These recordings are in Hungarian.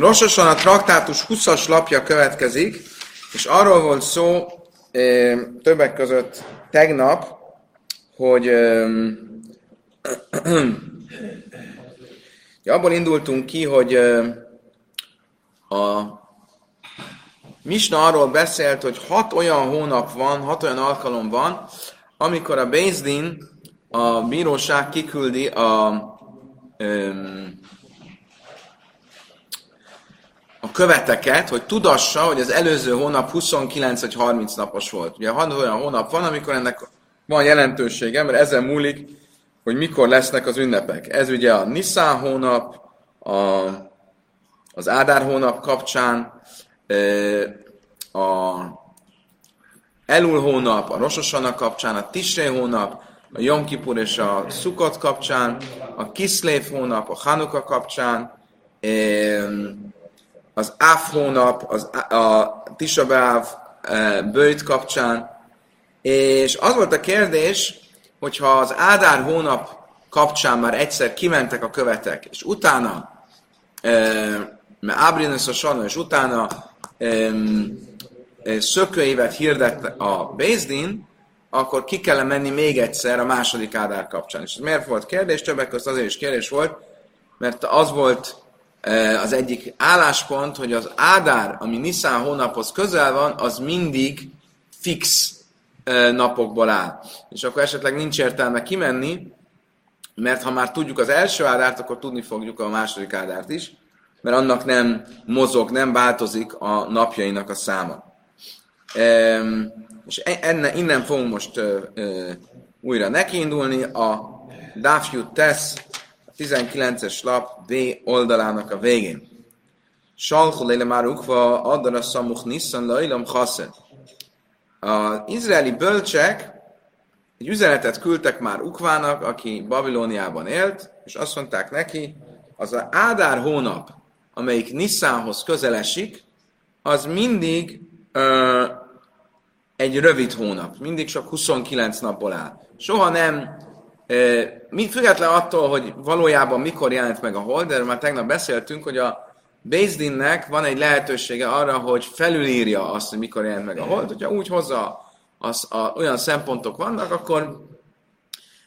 Rososan a traktátus 20-as lapja következik, és arról volt szó e, többek között tegnap, hogy e, abból indultunk ki, hogy e, a Misna arról beszélt, hogy hat olyan hónap van, hat olyan alkalom van, amikor a Bézdin, a bíróság kiküldi a, a követeket, hogy tudassa, hogy az előző hónap 29 vagy 30 napos volt. Ugye hat olyan hónap van, amikor ennek van jelentősége, mert ezen múlik, hogy mikor lesznek az ünnepek. Ez ugye a Nisztán hónap, a, az Ádár hónap kapcsán, a Elul hónap, a Rososana kapcsán, a Tisré hónap, a Yom Kippur és a Sukkot kapcsán, a Kiszlév hónap, a Hanuka kapcsán, az Áv hónap, az, a Tisabáv bőjt kapcsán, és az volt a kérdés, hogyha az Ádár hónap kapcsán már egyszer kimentek a követek, és utána, mert Ábrinus a és utána szökőévet hirdett a Bézdin, akkor ki kell menni még egyszer a második Ádár kapcsán. És ez miért volt kérdés? Többek között azért is kérdés volt, mert az volt az egyik álláspont, hogy az Ádár, ami Nisztán hónaphoz közel van, az mindig fix napokból áll. És akkor esetleg nincs értelme kimenni, mert ha már tudjuk az első ádárt, akkor tudni fogjuk a második ádárt is, mert annak nem mozog, nem változik a napjainak a száma. És e, enne, innen fogunk most újra nekiindulni. A Dafjut tesz 19-es lap B oldalának a végén. Salchu leile már ukva adara szamuch nissan lailam chaszed. Az izraeli bölcsek egy üzenetet küldtek már Ukvának, aki Babilóniában élt, és azt mondták neki, az a Ádár hónap, amelyik Nisszánhoz közelesik, az mindig ö, egy rövid hónap, mindig csak 29 napból áll. Soha nem, ö, független attól, hogy valójában mikor jelent meg a hold, de már tegnap beszéltünk, hogy a Bézdinnek van egy lehetősége arra, hogy felülírja azt, hogy mikor jelent meg a hold, hogyha úgy hozza az, a, olyan szempontok vannak, akkor,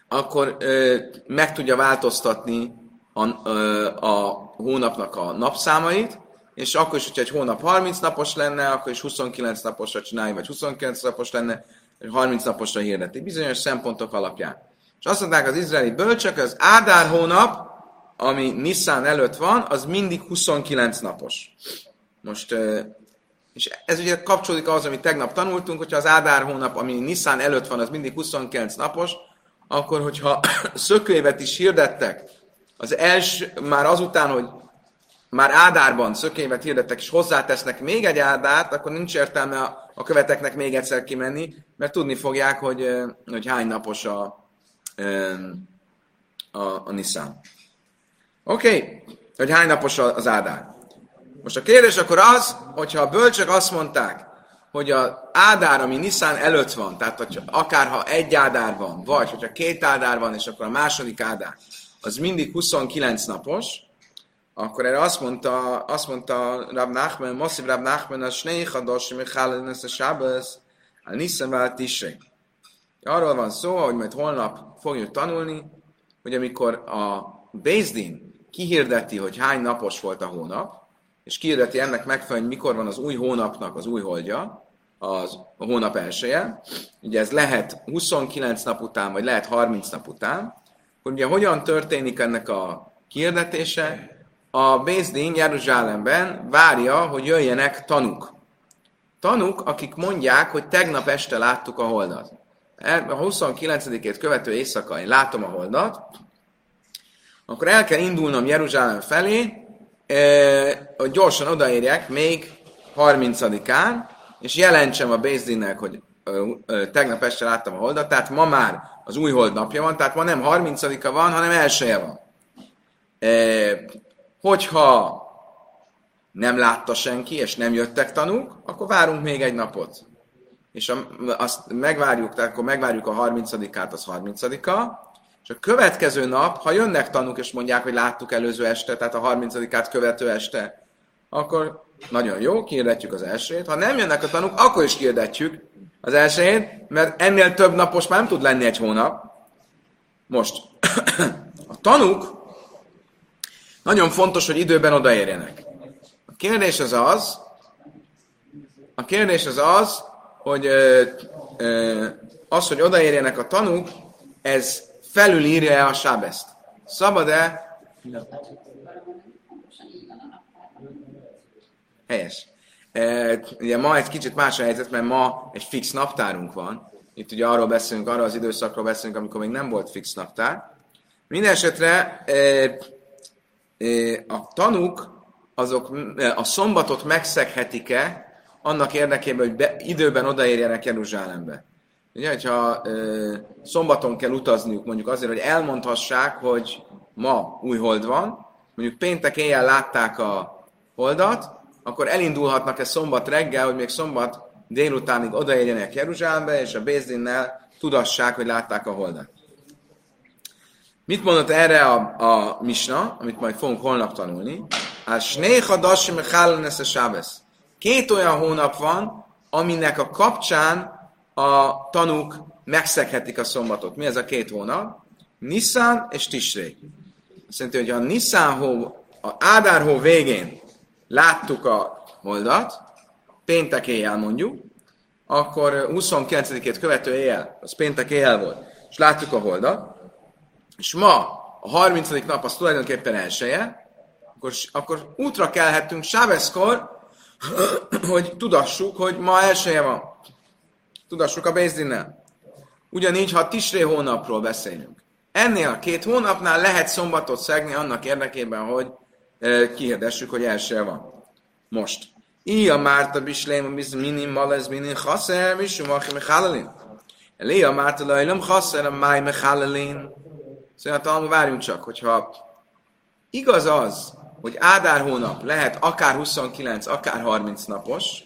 akkor ö, meg tudja változtatni a, ö, a hónapnak a napszámait, és akkor is, hogyha egy hónap 30 napos lenne, akkor is 29 naposra csinálja, vagy 29 napos lenne, 30 naposra hirdeti, bizonyos szempontok alapján. És azt mondták az izraeli bölcsök, az Ádár hónap, ami Nissan előtt van, az mindig 29 napos. Most, és ez ugye kapcsolódik ahhoz, amit tegnap tanultunk, hogyha az Ádár hónap, ami Nissan előtt van, az mindig 29 napos, akkor hogyha szökőévet is hirdettek, az első, már azután, hogy már Ádárban szökényvet hirdettek, és hozzátesznek még egy Ádárt, akkor nincs értelme a, a követeknek még egyszer kimenni, mert tudni fogják, hogy, hogy hány napos a, a, a Nissan. Oké, okay. hogy hány napos az Ádár. Most a kérdés akkor az, hogyha a bölcsök azt mondták, hogy a Ádár, ami Nissan előtt van, tehát hogyha akár ha egy Ádár van, vagy hogyha két Ádár van, és akkor a második Ádár, az mindig 29 napos, akkor erre azt mondta, azt mondta Rab Nachman, Moszib Rab Nachman, a Snei Chados, Michal, a Sábez, a Nissan Tisrei. Arról van szó, hogy majd holnap fogjuk tanulni, hogy amikor a Bézdin kihirdeti, hogy hány napos volt a hónap, és kihirdeti ennek megfelelően, mikor van az új hónapnak az új holdja, az a hónap elsője, ugye ez lehet 29 nap után, vagy lehet 30 nap után, akkor ugye hogyan történik ennek a kihirdetése? A Bézdin Jeruzsálemben várja, hogy jöjjenek tanuk. Tanuk, akik mondják, hogy tegnap este láttuk a holdat. A 29-ét követő éjszaka én látom a holdat, akkor el kell indulnom Jeruzsálem felé, hogy gyorsan odaérjek még 30-án, és jelentsem a Bézdinnek, hogy tegnap este láttam a holdat, tehát ma már az új hold napja van, tehát ma nem 30-a van, hanem elsője van. Hogyha nem látta senki, és nem jöttek tanúk, akkor várunk még egy napot. És a, azt megvárjuk, tehát akkor megvárjuk a 30-át, az 30-a, és a következő nap, ha jönnek tanúk, és mondják, hogy láttuk előző este, tehát a 30-át követő este, akkor nagyon jó, kiirdetjük az elsőjét. Ha nem jönnek a tanúk, akkor is kiirdetjük az elsőjét, mert ennél több napos már nem tud lenni egy hónap. Most, a tanúk nagyon fontos, hogy időben odaérjenek. A kérdés az az, a kérdés az az, hogy ö, ö, az, hogy odaérjenek a tanúk, ez felülírja-e a sábeszt. Szabad-e? Helyes. E, ugye ma egy kicsit más a helyzet, mert ma egy fix naptárunk van. Itt ugye arról beszélünk, arról az időszakról beszélünk, amikor még nem volt fix naptár. Mindenesetre e, e, a tanúk azok a szombatot megszeghetik-e annak érdekében, hogy be, időben odaérjenek Jeruzsálembe. Ugye, hogyha ö, szombaton kell utazniuk, mondjuk azért, hogy elmondhassák, hogy ma új hold van, mondjuk péntek éjjel látták a holdat, akkor elindulhatnak-e szombat reggel, hogy még szombat délutánig odaérjenek Jeruzsálembe, és a Bézdinnel tudassák, hogy látták a holdat. Mit mondott erre a, a misna, amit majd fogunk holnap tanulni? A snéha dasim a Két olyan hónap van, aminek a kapcsán a tanúk megszeghetik a szombatot. Mi ez a két hónap? Nissan és Tisré. Azt jelenti, hogy a Nissan hó, a Ádár hó végén láttuk a holdat, péntek éjjel mondjuk, akkor 29-ét követő éjjel, az péntek éjjel volt, és láttuk a holdat, és ma a 30. nap az tulajdonképpen elsője, akkor, akkor útra kelhettünk Sáveszkor, hogy tudassuk, hogy ma elsője van. Tudassuk a Bézdinnel. Ugyanígy, ha Tisré hónapról beszélünk. Ennél a két hónapnál lehet szombatot szegni annak érdekében, hogy kihirdessük, hogy első van. Most. Ija Márta Bislém, biz minim malez minim chaszer, misum achi mechalelin. Lia Márta lajlom chaszer, a máj mechalelin. Szóval talán várjunk csak, hogyha igaz az, hogy Ádár hónap lehet akár 29, akár 30 napos,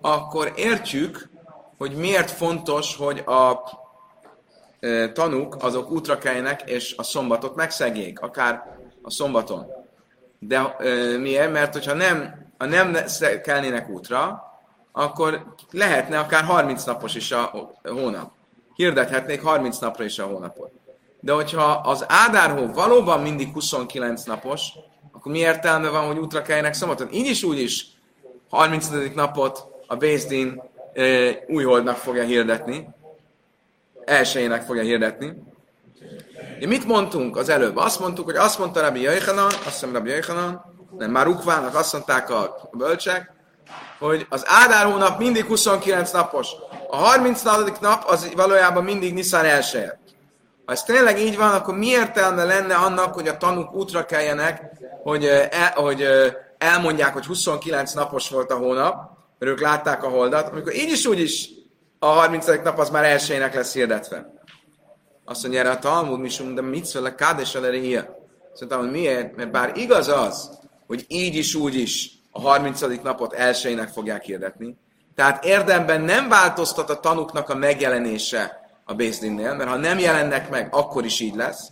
akkor értjük, hogy miért fontos, hogy a e, tanúk azok útra keljenek, és a szombatot megszegjék, akár a szombaton. De miért? Mert hogyha nem, ha nem kelnének útra, akkor lehetne akár 30 napos is a hónap. Hirdethetnék 30 napra is a hónapot. De hogyha az Ádárhó valóban mindig 29 napos, akkor mi értelme van, hogy útra keljenek szombaton? Így is, úgy is 30. napot a Bézdin e, újholdnak fogja hirdetni, elsőjének fogja hirdetni. De mit mondtunk az előbb? Azt mondtuk, hogy azt mondta Rabbi Jöjhanan, azt hiszem Rabbi Jöjhanan, nem, már Ukvának azt mondták a bölcsek, hogy az Ádár hónap mindig 29 napos. A 34. nap az valójában mindig Nisztán elsője. Ha ez tényleg így van, akkor mi értelme lenne annak, hogy a tanúk útra keljenek, hogy, el, hogy elmondják, hogy 29 napos volt a hónap, mert ők látták a holdat, amikor így is úgy is a 30. nap az már elsőjének lesz hirdetve. Azt mondja erre a Talmud, mi de mit szól a kádes ilyen? Szerintem, hogy miért? Mert bár igaz az, hogy így is úgy is a 30. napot elsőjének fogják hirdetni, tehát érdemben nem változtat a tanuknak a megjelenése a Bézdinnél, mert ha nem jelennek meg, akkor is így lesz.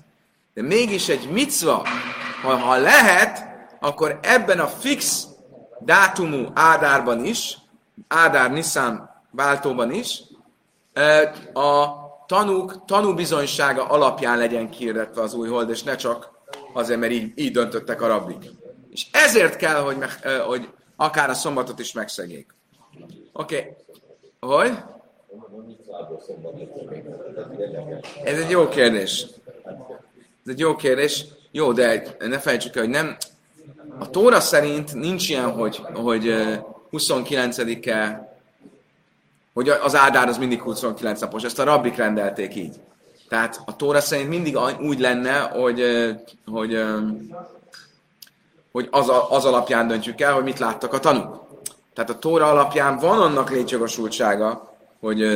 De mégis egy micva, ha, ha lehet, akkor ebben a fix dátumú Ádárban is, Ádár Niszán váltóban is, a tanúk tanúbizonysága alapján legyen kiirdetve az új hold, és ne csak azért, mert így, így döntöttek a rabbik. És ezért kell, hogy, meg, hogy akár a szombatot is megszegjék. Oké. Okay. Hogy? Ez egy jó kérdés. Ez egy jó kérdés. Jó, de ne felejtsük el, hogy nem... A Tóra szerint nincs ilyen, hogy, hogy 29-e, hogy az áldár az mindig 29 napos. Ezt a rabbik rendelték így. Tehát a Tóra szerint mindig úgy lenne, hogy, hogy, hogy az, az alapján döntjük el, hogy mit láttak a tanúk. Tehát a Tóra alapján van annak létjogosultsága, hogy,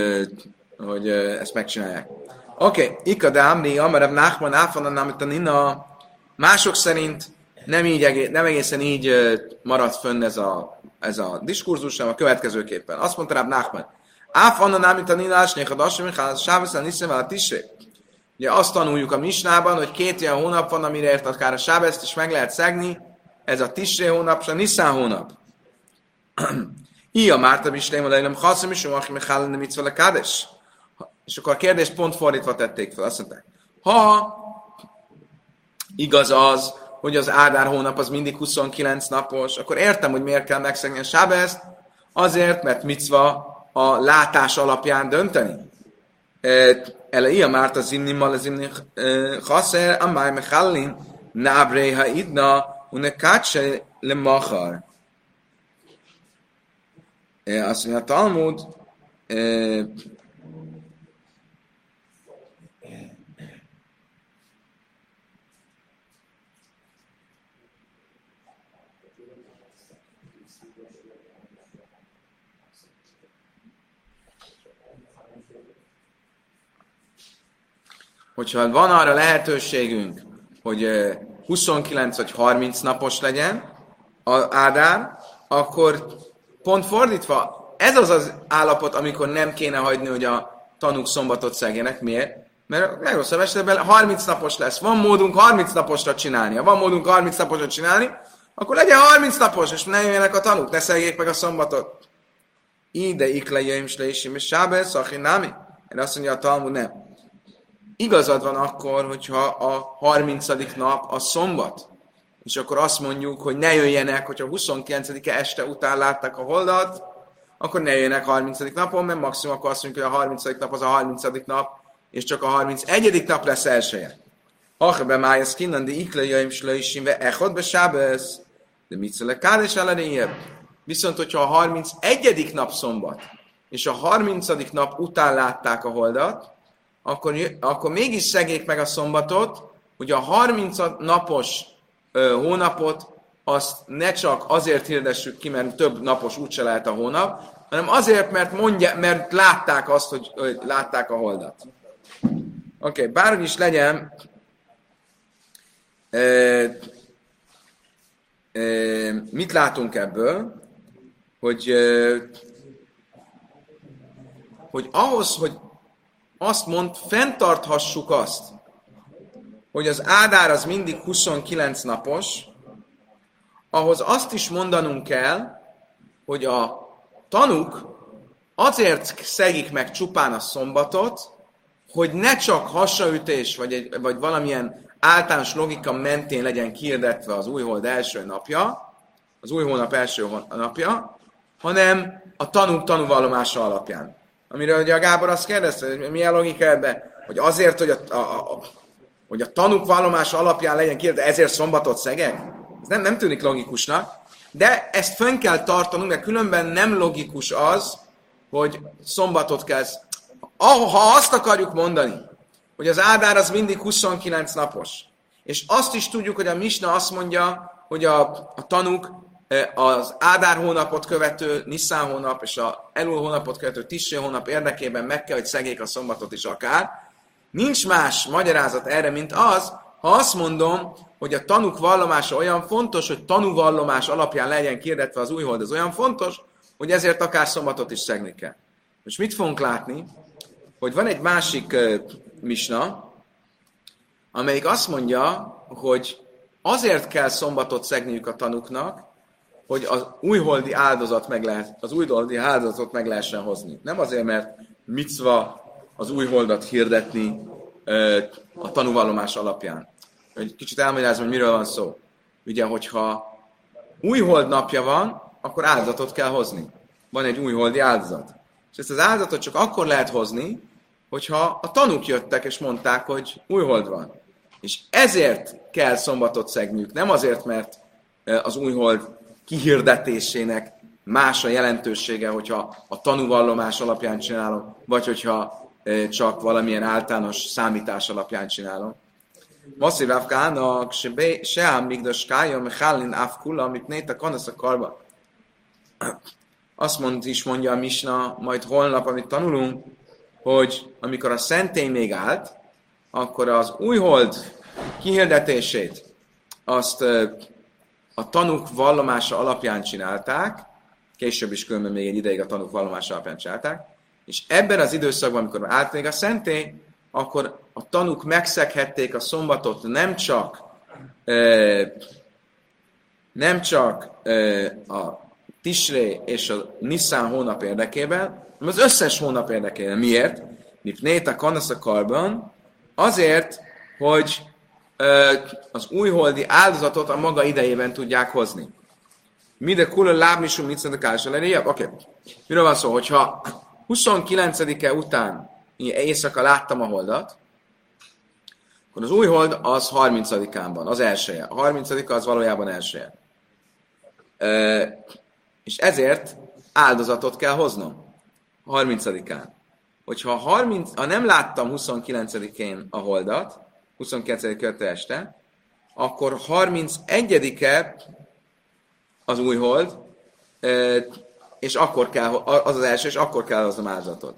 hogy ezt megcsinálják. Oké, okay. ikadám, amarav nachman a mások szerint nem, így, nem egészen így maradt fönn ez a, ez a diskurzus, hanem a következőképpen. Azt mondta Ráb Nachman, Áf anna nem, mint a ninás, néha asim, ha sáveszen niszem a tisé. Ugye azt tanuljuk a misnában, hogy két ilyen hónap van, amire ért akár a sábeszt is meg lehet szegni, ez a Tisré hónap, és a Niszán hónap. Ia Márta Bislém, a lejlem haszom is, aki mechálni mit a kádes. És akkor a kérdést pont fordítva tették fel. Azt mondták, ha igaz az, hogy az Ádár hónap az mindig 29 napos, akkor értem, hogy miért kell megszegni a Sábezt, azért, mert micva a látás alapján dönteni. Ele ia már az zimni mal az zimni chaszer, amely mechallin, nábré ha idna, unekácse le machar. Azt mondja a Talmud, hogyha van arra lehetőségünk, hogy 29 vagy 30 napos legyen az Ádár, akkor pont fordítva, ez az az állapot, amikor nem kéne hagyni, hogy a tanúk szombatot szegjenek. Miért? Mert a legrosszabb esetben 30 napos lesz. Van módunk 30 naposra csinálni. Ha van módunk 30 naposra csinálni, akkor legyen 30 napos, és ne jöjjenek a tanúk, ne szegjék meg a szombatot. Ide iklejeim sleisim és sábel szachinami. Én azt mondja a Talmud, nem igazad van akkor, hogyha a 30. nap a szombat, és akkor azt mondjuk, hogy ne jöjjenek, hogyha 29-e este után látták a holdat, akkor ne jöjjenek 30. napon, mert maximum akkor azt mondjuk, hogy a 30. nap az a 30. nap, és csak a 31. nap lesz elsője. Ach, be májesz kinnan, de ikle jöjjön slöjsim, ve echod be sábesz, de mit szöle kár és Viszont, hogyha a 31. nap szombat, és a 30. nap után látták a holdat, akkor, akkor mégis szegék meg a szombatot, hogy a 30 napos hónapot azt ne csak azért hirdessük ki, mert több napos úgyse lehet a hónap, hanem azért, mert, mondja, mert látták azt, hogy, hogy látták a holdat. Oké, okay, bárhogy is legyen, ö, ö, mit látunk ebből? Hogy, ö, hogy ahhoz, hogy azt mond, fenntarthassuk azt, hogy az Ádár az mindig 29 napos, ahhoz azt is mondanunk kell, hogy a tanuk azért szegik meg csupán a szombatot, hogy ne csak hasaütés, vagy, egy, vagy valamilyen általános logika mentén legyen kiirdetve az új első napja, az új hónap első napja, hanem a tanúk tanúvallomása alapján. Amiről ugye a Gábor azt kérdezte, hogy milyen logika ebben, hogy azért, hogy a, a, a, hogy a tanúk vallomása alapján legyen ki, de ezért szombatot szegek? Ez nem, nem tűnik logikusnak, de ezt fönn kell tartanunk, mert különben nem logikus az, hogy szombatot kezd. Ha azt akarjuk mondani, hogy az Ádár az mindig 29 napos, és azt is tudjuk, hogy a Misna azt mondja, hogy a, a tanúk az Ádár hónapot követő Nisztán hónap és a Elul hónapot követő Tissé hónap érdekében meg kell, hogy szegék a szombatot is akár. Nincs más magyarázat erre, mint az, ha azt mondom, hogy a tanúk vallomása olyan fontos, hogy tanúvallomás alapján legyen kérdetve az újhold, ez olyan fontos, hogy ezért akár szombatot is szegni kell. És mit fogunk látni? Hogy van egy másik uh, misna, amelyik azt mondja, hogy azért kell szombatot szegniük a tanuknak, hogy az újholdi áldozat meg lehet, az újholdi áldozatot meg lehessen hozni. Nem azért, mert micva az újholdat hirdetni a tanúvallomás alapján. Egy kicsit elmagyarázom, hogy miről van szó. Ugye, hogyha újhold napja van, akkor áldozatot kell hozni. Van egy újholdi áldozat. És ezt az áldozatot csak akkor lehet hozni, hogyha a tanúk jöttek és mondták, hogy újhold van. És ezért kell szombatot szegniük, nem azért, mert az újhold kihirdetésének más a jelentősége, hogyha a tanúvallomás alapján csinálom, vagy hogyha csak valamilyen általános számítás alapján csinálom. Maszi Rávkának se ám migdas kája, Hálin Afkula, amit néta kanasz a karba. Azt mond, is mondja a Misna, majd holnap, amit tanulunk, hogy amikor a szentély még állt, akkor az újhold kihirdetését azt a tanúk vallomása alapján csinálták, később is különben még egy ideig a tanúk vallomása alapján csinálták, és ebben az időszakban, amikor még a szentély, akkor a tanúk megszeghették a szombatot nem csak nem csak a Tisré és a Nissan hónap érdekében, hanem az összes hónap érdekében. Miért? Mipnét a Kanasz karban, azért, hogy az újholdi áldozatot a maga idejében tudják hozni. Mide kula szent a Oké. Okay. Miről van szó? Hogyha 29-e után éjszaka láttam a holdat, akkor az új hold az 30-án van, az elsője. A 30 az valójában elsője. E, és ezért áldozatot kell hoznom. 30-án. Hogyha 30, ha nem láttam 29-én a holdat, 29. követő este, akkor 31-e az új hold, és akkor kell, az az első, és akkor kell az a áldozatot.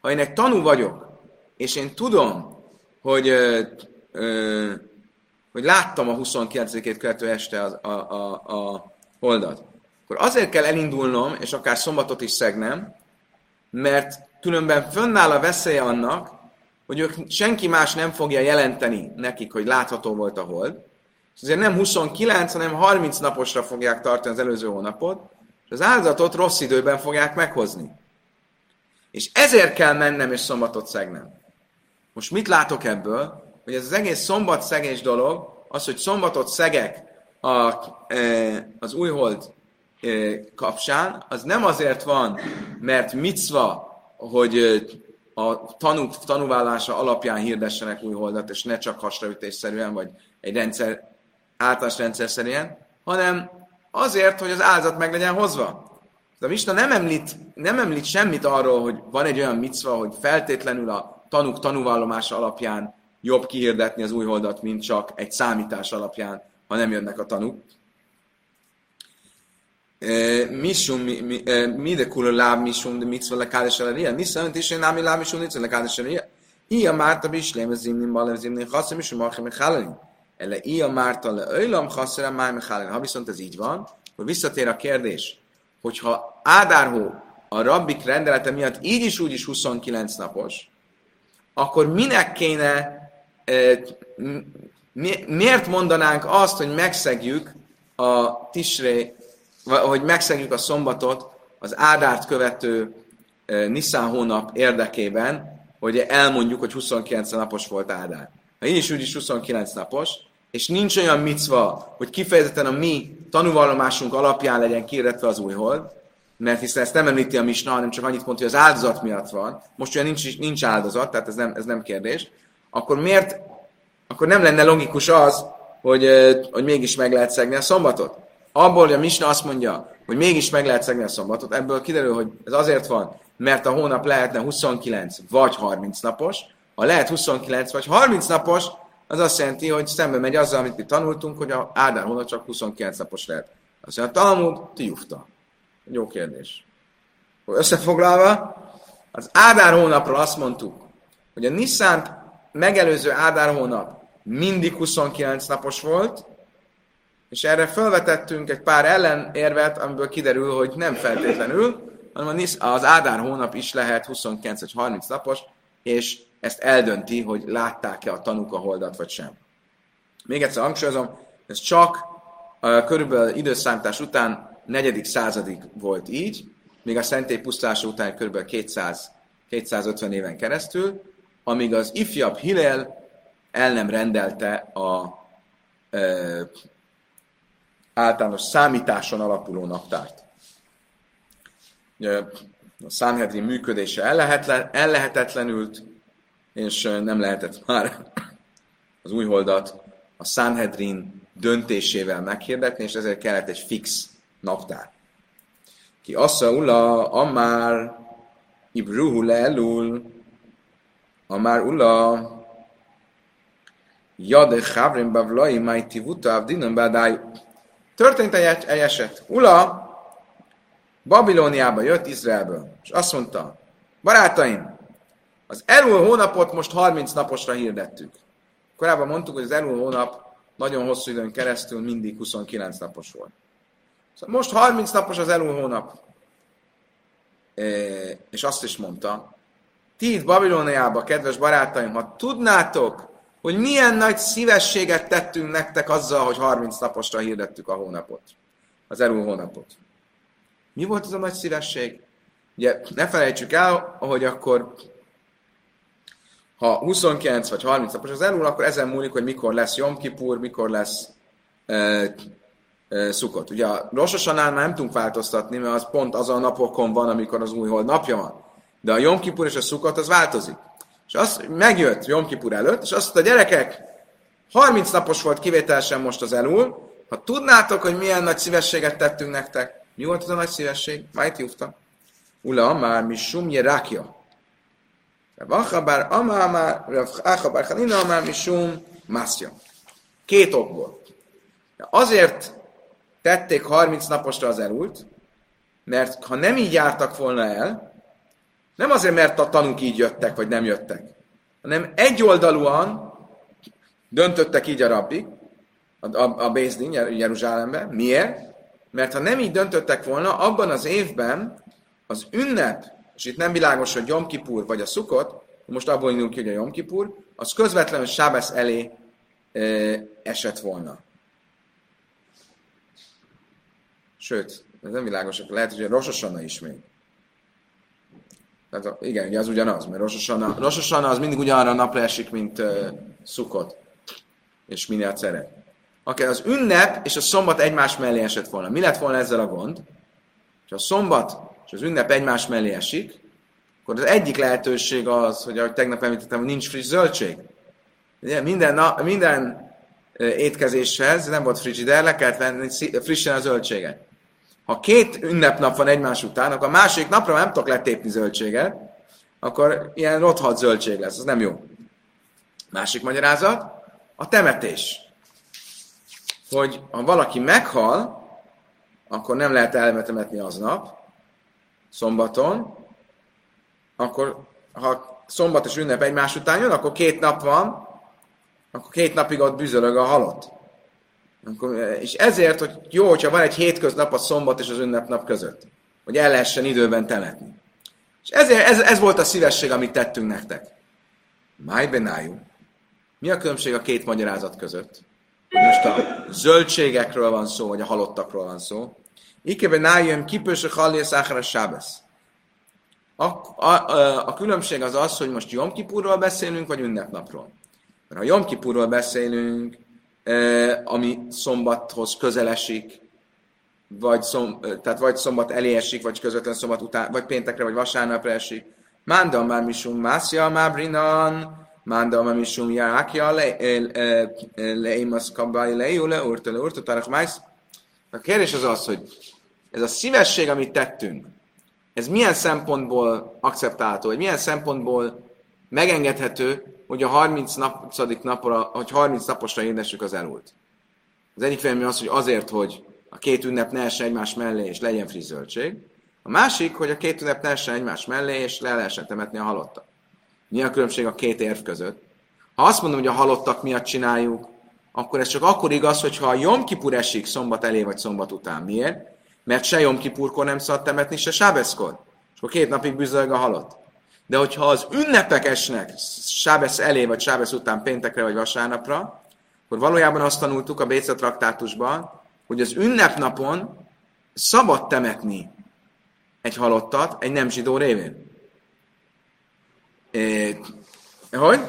Ha én egy tanú vagyok, és én tudom, hogy, ö, ö, hogy láttam a 29-ét követő este a, a, a, a holdat, akkor azért kell elindulnom, és akár szombatot is szegnem, mert különben fönnáll a veszélye annak, hogy ők senki más nem fogja jelenteni nekik, hogy látható volt a hold. És ezért nem 29, hanem 30 naposra fogják tartani az előző hónapot, az áldozatot rossz időben fogják meghozni. És ezért kell mennem és szombatot szegnem. Most mit látok ebből? Hogy ez az egész szombat szegés dolog, az, hogy szombatot szegek a, e, az újhold e, kapcsán, az nem azért van, mert micva, hogy a tanúk tanúvállása alapján hirdessenek új holdat, és ne csak hasraütésszerűen, vagy egy rendszer, általános rendszer szerűen, hanem azért, hogy az áldozat meg legyen hozva. De a Misna nem említ, nem említ semmit arról, hogy van egy olyan micva, hogy feltétlenül a tanúk tanúvallomása alapján jobb kihirdetni az új holdat, mint csak egy számítás alapján, ha nem jönnek a tanúk. Misum, mi de kula láb misum de mitzva lekádes eleria? Mi szerint is én námi láb misum mitzva lekádes eleria? Ia márta bislém, ez zimni balem zimni chaszem, misum achim. Ele ia márta le öjlam máj mechalelin. Ha viszont ez így van, akkor visszatér a kérdés, hogyha Ádárhó a rabbik rendelete miatt így is úgy is 29 napos, akkor minek kéne, miért mondanánk azt, hogy megszegjük a tisré, hogy megszegjük a szombatot az Ádárt követő Nisztán hónap érdekében, hogy elmondjuk, hogy 29 napos volt Ádár. Ha így is úgy is 29 napos, és nincs olyan micva, hogy kifejezetten a mi tanúvallomásunk alapján legyen kiirdetve az új hold, mert hiszen ezt nem említi a misna, hanem csak annyit mondja, hogy az áldozat miatt van. Most olyan nincs, nincs áldozat, tehát ez nem, ez nem kérdés. Akkor miért, akkor nem lenne logikus az, hogy, hogy mégis meg lehet szegni a szombatot. Abból, hogy a misna azt mondja, hogy mégis meg lehet szegni a szombatot, ebből kiderül, hogy ez azért van, mert a hónap lehetne 29 vagy 30 napos. Ha lehet 29 vagy 30 napos, az azt jelenti, hogy szembe megy azzal, amit mi tanultunk, hogy a Ádár hónap csak 29 napos lehet. Azt mondja, a Talmud tiufta. Jó kérdés. Összefoglalva, az Ádár hónapról azt mondtuk, hogy a Nissan megelőző Ádár hónap mindig 29 napos volt, és erre felvetettünk egy pár ellenérvet, amiből kiderül, hogy nem feltétlenül, hanem az Ádár hónap is lehet 29 vagy 30 napos, és ezt eldönti, hogy látták-e a tanúk a holdat, vagy sem. Még egyszer hangsúlyozom, ez csak uh, körülbelül időszámítás után negyedik századig volt így, még a szentély pusztulása után kb. 200, 250 éven keresztül, amíg az ifjabb Hillel el nem rendelte a ö, általános számításon alapuló naptárt. A Sanhedrin működése ellehetetlenült, és nem lehetett már az új holdat a Sanhedrin döntésével meghirdetni, és ezért kellett egy fix naptár. Ki assza ula, amár ibruhu leelul, amár ula, jade chavrim bavlai majti vuta avdinon bádáj. Történt egy, egy eset. Ula Babilóniába jött Izraelből, és azt mondta, barátaim, az elmúlt hónapot most 30 naposra hirdettük. Korábban mondtuk, hogy az elmúlt hónap nagyon hosszú időn keresztül mindig 29 napos volt. Szóval most 30 napos az elmúlt hónap. E, és azt is mondta, ti itt Babilóniában, kedves barátaim, ha tudnátok, hogy milyen nagy szívességet tettünk nektek azzal, hogy 30 naposra hirdettük a hónapot, az elú hónapot. Mi volt az a nagy szívesség? Ugye ne felejtsük el, hogy akkor ha 29 vagy 30 napos az elúl, akkor ezen múlik, hogy mikor lesz Jom Kipur, mikor lesz e, e, szukott. Ugye a Rososanál már nem tudunk változtatni, mert az pont azon a napokon van, amikor az új hold napja van. De a Jom Kipur és a szukott az változik. És az megjött Jom Kipur előtt, és azt mondta, gyerekek, 30 napos volt kivételesen most az elúl, ha tudnátok, hogy milyen nagy szívességet tettünk nektek, mi volt az a nagy szívesség? Majd júfta. Ula már mi sumje rákja. Achabar Amár, Achabar Hanina Amár Misum Mászja. Két okból. Azért tették 30 naposra az elult, mert ha nem így jártak volna el, nem azért, mert a tanúk így jöttek, vagy nem jöttek, hanem egyoldalúan döntöttek így a rabbi, a, a, a Bézdin Jeruzsálemben. Miért? Mert ha nem így döntöttek volna, abban az évben az ünnep és itt nem világos, hogy Jom Kipur vagy a Szukot, most abból indulunk ki, hogy a Jom Kipur, az közvetlenül Sábesz elé e, esett volna. Sőt, ez nem világos, lehet, hogy Rososana is még. Tehát, igen, ugye az ugyanaz, mert Rososana, Rososana az mindig ugyanarra a napra esik, mint uh, Szukot, és minél szeret. Akár az ünnep és a szombat egymás mellé esett volna. Mi lett volna ezzel a gond? Ha a szombat és az ünnep egymás mellé esik, akkor az egyik lehetőség az, hogy ahogy tegnap említettem, nincs friss zöldség. Ugye, minden, na, minden étkezéshez nem volt frigider, le kellett venni frissen a zöldséget. Ha két ünnepnap van egymás után, akkor a másik napra nem tudok letépni zöldséget, akkor ilyen rothadt zöldség lesz, az nem jó. Másik magyarázat, a temetés. Hogy ha valaki meghal, akkor nem lehet elmetemetni aznap, szombaton, akkor ha szombat és ünnep egymás után jön, akkor két nap van, akkor két napig ott bűzölög a halott. Akkor, és ezért, hogy jó, hogyha van egy hétköznap a szombat és az ünnepnap között, hogy el lehessen időben temetni. És ezért, ez, ez volt a szívesség, amit tettünk nektek. Máj benájú. Mi a különbség a két magyarázat között? Most a zöldségekről van szó, vagy a halottakról van szó. Ikebe nájön kipős a hallész a sábesz. A, a, a, különbség az az, hogy most Jom Kipurról beszélünk, vagy ünnepnapról. Mert ha Jom Kipurról beszélünk, ami szombathoz közelesik, vagy, szom, tehát vagy szombat elé esik, vagy közvetlen szombat után, vagy péntekre, vagy vasárnapra esik. Mándam már misum mászja, mábrinan, mándam már misum járákja, leimasz kabbai lejú, leúrta, leúrta, tarak májsz. A kérdés az az, hogy ez a szívesség, amit tettünk, ez milyen szempontból akceptálható, vagy milyen szempontból megengedhető, hogy a 30 nap, napra, hogy 30 naposra édessük az elult. Az egyik vélemény az, hogy azért, hogy a két ünnep ne essen egymás mellé, és legyen friss zöldség. A másik, hogy a két ünnep ne essen egymás mellé, és le lehessen temetni a halottat. Mi a különbség a két érv között? Ha azt mondom, hogy a halottak miatt csináljuk, akkor ez csak akkor igaz, hogyha a Jom Kipur esik szombat elé vagy szombat után. Miért? Mert se Jom Kipurkor nem szabad temetni, se Sábeszkor. És akkor két napig bűzölg a halott. De hogyha az ünnepek esnek Sábesz elé, vagy Sábesz után péntekre, vagy vasárnapra, akkor valójában azt tanultuk a Béca traktátusban, hogy az ünnepnapon szabad temetni egy halottat egy nem zsidó révén. É, hogy?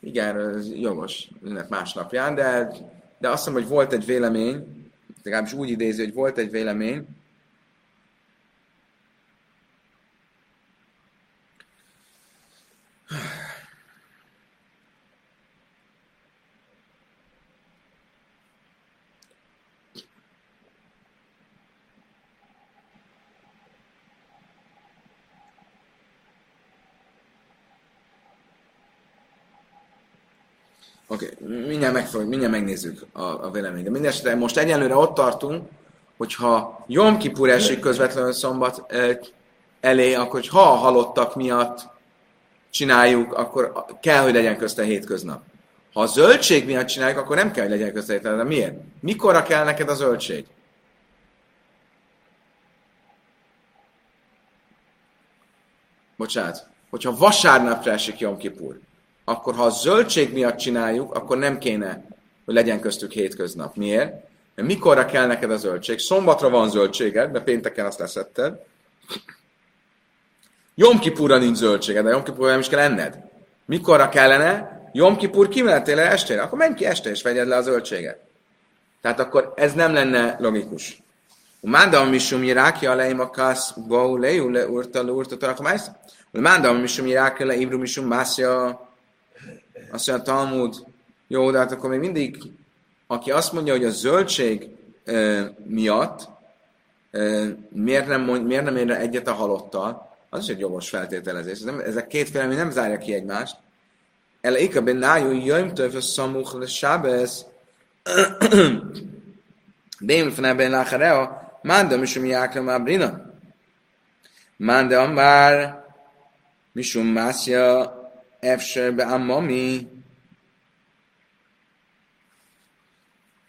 Igen, jogos, ünnep másnapján, de, de azt hiszem, hogy volt egy vélemény, legalábbis úgy idézi, hogy volt egy vélemény, Oké, okay. mindjárt, megfog, mindjárt megnézzük a, a véleményt. De mindesetre most egyelőre ott tartunk, hogyha Jom Kipur esik közvetlenül szombat elé, akkor ha a halottak miatt csináljuk, akkor kell, hogy legyen közte hétköznap. Ha a zöldség miatt csináljuk, akkor nem kell, hogy legyen közte hétköznap. De miért? Mikorra kell neked a zöldség? Bocsánat. Hogyha vasárnapra esik Jom Kipur, akkor ha a zöldség miatt csináljuk, akkor nem kéne, hogy legyen köztük hétköznap. Miért? Mert mikorra kell neked a zöldség? Szombatra van zöldséged, mert pénteken azt leszetted. Jomkipurra nincs zöldséged, de Jomkipurra nem is kell enned. Mikorra kellene? Jomkipur kimenetél le estére? Akkor menj ki este és vegyed le a zöldséget. Tehát akkor ez nem lenne logikus. Mándam misum jirákja leim a kasz bau leju le urta le urta tarak májsz. Mándam misum jirákja le ibru misum mászja. Azt mondja a Talmud, jó, de hát akkor még mindig, aki azt mondja, hogy a zöldség e, miatt e, miért, nem, mond, miért nem ér egyet a halottal, az is egy jogos feltételezés. Nem, ezek két félemény nem zárja ki egymást. El ikaben nájú jöjjm több a szamuch le sábez, Bém feneben lacharea, Manda misum jákra már brina. Manda amár misum mászja efserbe ammami.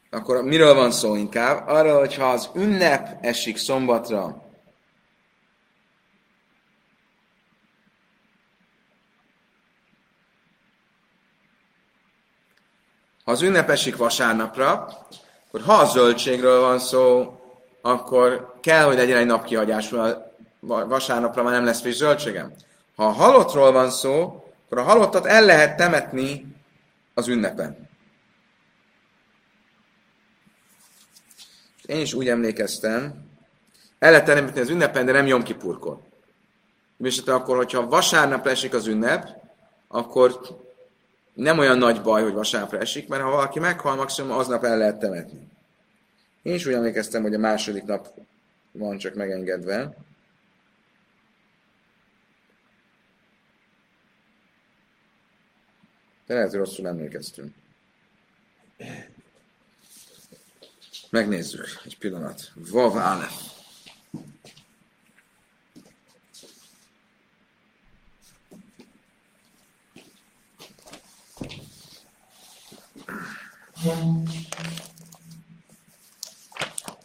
Akkor miről van szó inkább? Arra, hogyha az ünnep esik szombatra, Ha az ünnep esik vasárnapra, akkor ha a zöldségről van szó, akkor kell, hogy legyen egy napkihagyás, vasárnapra már nem lesz friss zöldségem. Ha a halottról van szó, akkor a halottat el lehet temetni az ünnepen. Én is úgy emlékeztem, el lehet temetni az ünnepen, de nem Jomkipurkor. És akkor, hogyha vasárnap esik az ünnep, akkor nem olyan nagy baj, hogy vasárnapra esik, mert ha valaki meghal, maximum aznap el lehet temetni. Én is úgy emlékeztem, hogy a második nap van csak megengedve. De lehet, hogy rosszul emlékeztünk. Megnézzük egy pillanat. Vav Aleph.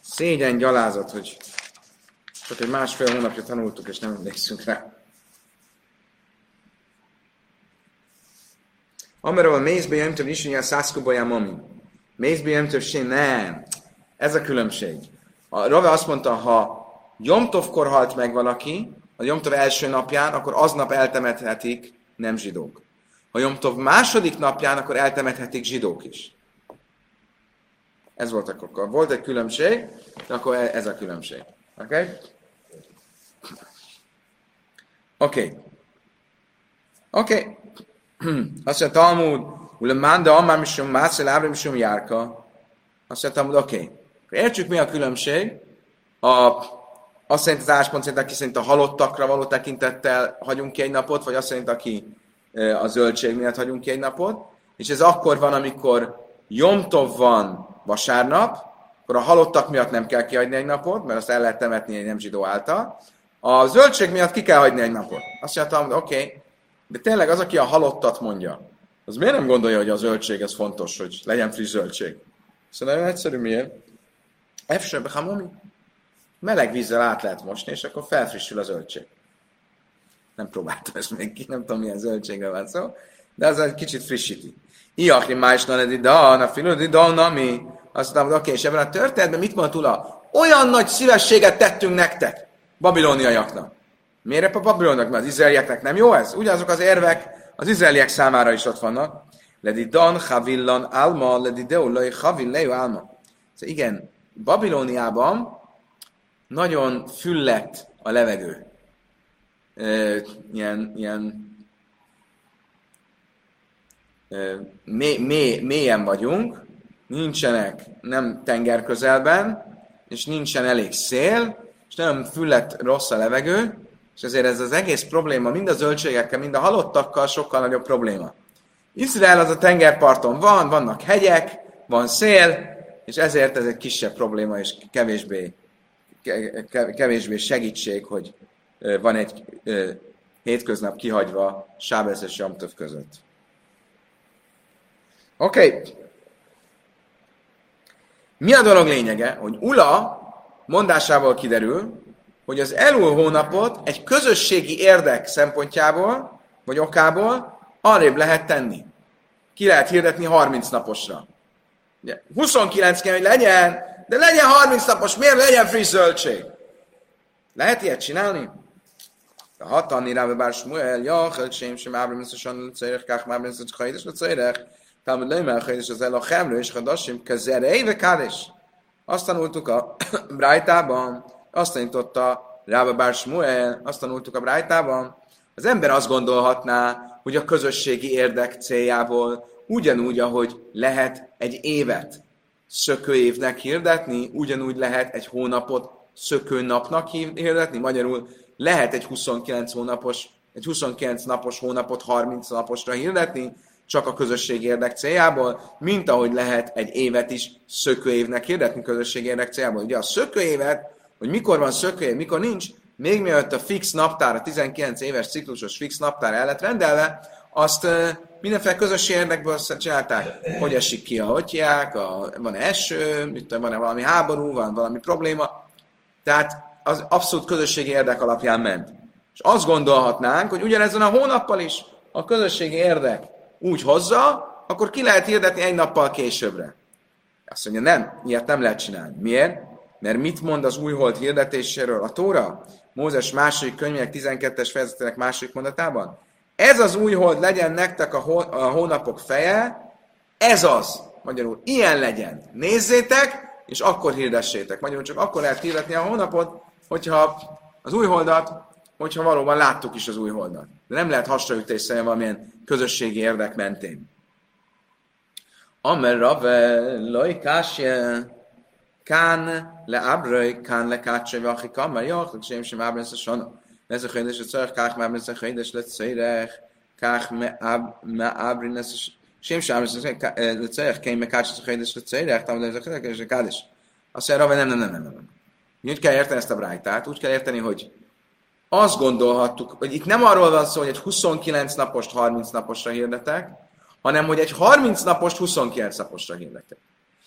Szégyen, gyalázat, hogy csak egy másfél hónapja tanultuk, és nem emlékszünk rá. Amerről a mézbe jöntől is, hogy a szászkubaja mami. Mézbe jöntől sem, nem. Ez a különbség. A Rave azt mondta, ha Jomtovkor halt meg valaki, a Jomtov első napján, akkor aznap eltemethetik nem zsidók. Ha Jomtov második napján, akkor eltemethetik zsidók is. Ez volt akkor. Volt egy különbség, de akkor e- ez a különbség. Oké? Okay? Oké. Okay. Oké. Okay. Azt mondja Talmud, Ule manda amár misum mászel ábra misum járka. Azt mondja Talmud, oké. Okay. Értsük mi a különbség. A, azt szerint az álláspont szerint, aki szerint a halottakra való tekintettel hagyunk ki egy napot, vagy azt szerint, aki a zöldség miatt hagyunk ki egy napot. És ez akkor van, amikor Jomtov van vasárnap, akkor a halottak miatt nem kell kihagyni egy napot, mert azt el lehet temetni egy nem zsidó által. A zöldség miatt ki kell hagyni egy napot. Azt mondtam, oké, okay, de tényleg az, aki a halottat mondja, az miért nem gondolja, hogy a zöldség ez fontos, hogy legyen friss zöldség? Szóval nagyon egyszerű, miért? Efsebe hamomi. Meleg vízzel át lehet mosni, és akkor felfrissül a zöldség. Nem próbáltam ezt még ki, nem tudom, milyen zöldségre van szó, de az egy kicsit frissíti. Iakli más na da, na filudi da, na mi. Azt mondtam, oké, és ebben a történetben mit mondta Tula? Olyan nagy szívességet tettünk nektek, babiloniaiaknak. Miért a babilonnak? Mert az izraelieknek nem jó ez? Ugyanazok az érvek az izraeliek számára is ott vannak. Ledi dan, havillan, alma, ledi deulai, havilleu, alma. Szóval igen, Babilóniában nagyon füllett a levegő. E, ilyen, ilyen mély, mély, mélyen vagyunk, nincsenek nem tenger közelben, és nincsen elég szél, és nagyon füllet rossz a levegő, és ezért ez az egész probléma mind a zöldségekkel, mind a halottakkal sokkal nagyobb probléma. Izrael az a tengerparton van, vannak hegyek, van szél, és ezért ez egy kisebb probléma, és kevésbé, kevésbé segítség, hogy van egy hétköznap kihagyva Sábesz és Jamtöv között. Oké. Okay. Mi a dolog lényege? Hogy Ula mondásából kiderül, hogy az Elul hónapot egy közösségi érdek szempontjából, vagy okából arrébb lehet tenni. Ki lehet hirdetni 30 naposra. Ugye, 29 kell, hogy legyen, de legyen 30 napos, miért legyen friss zöldség? Lehet ilyet csinálni? A hatani ráve bár Smuel, jachel, sem sem ábrim, összesen lecérek, kák már benne, hogy hajdes lecérek. Talmud leimer, hajdes az el a chemlő, és hadasim, kezerei, ve kádés. Azt tanultuk a Brájtában, azt tanította Rába Bár Smuel, azt tanultuk a Brájtában. Az ember azt gondolhatná, hogy a közösségi érdek céljából ugyanúgy, ahogy lehet egy évet szökőévnek hirdetni, ugyanúgy lehet egy hónapot szökőnapnak hirdetni, magyarul lehet egy 29 hónapos, egy 29 napos hónapot 30 naposra hirdetni, csak a közösség érdek céljából, mint ahogy lehet egy évet is szökőévnek hirdetni közösség érdek céljából. Ugye a szökőévet, hogy mikor van szökőév, mikor nincs, még mielőtt a fix naptár, a 19 éves ciklusos fix naptár el lett rendelve, azt mindenféle közösség érdekből csinálták, hogy esik ki a hotyják, a, van-e eső, van-e valami háború, van valami probléma. Tehát az abszolút közösségi érdek alapján ment. És azt gondolhatnánk, hogy ugyanezen a hónappal is a közösségi érdek úgy hozza, akkor ki lehet hirdetni egy nappal későbbre. Azt mondja, nem, ilyet nem lehet csinálni. Miért? Mert mit mond az újhold hirdetéséről a Tóra? Mózes második könyvének 12-es fejezetének második mondatában? Ez az újhold legyen nektek a, hó- a hónapok feje, ez az. Magyarul, ilyen legyen. Nézzétek, és akkor hirdessétek. Magyarul csak akkor lehet hirdetni a hónapot, hogyha az új holdat, hogyha valóban láttuk is az új holdat. De nem lehet hasraütés szerint valamilyen közösségi érdek mentén. Amer rave loj kásje kán le abröj kán le kácsai vachi kamer jach, sem sem ábren se sana. Ez a chaydes a czarch, kách me ábren se chaydes le cejrech, kách me ábren se sem sem ábren se le cejrech, kén me kácsai se chaydes le a chaydes le mondja, rave nem, nem, kell érteni ezt a brájtát, úgy kell érteni, hogy azt gondolhattuk, hogy itt nem arról van szó, hogy egy 29 napost 30 naposra hirdetek, hanem hogy egy 30 napost 29 naposra hirdetek.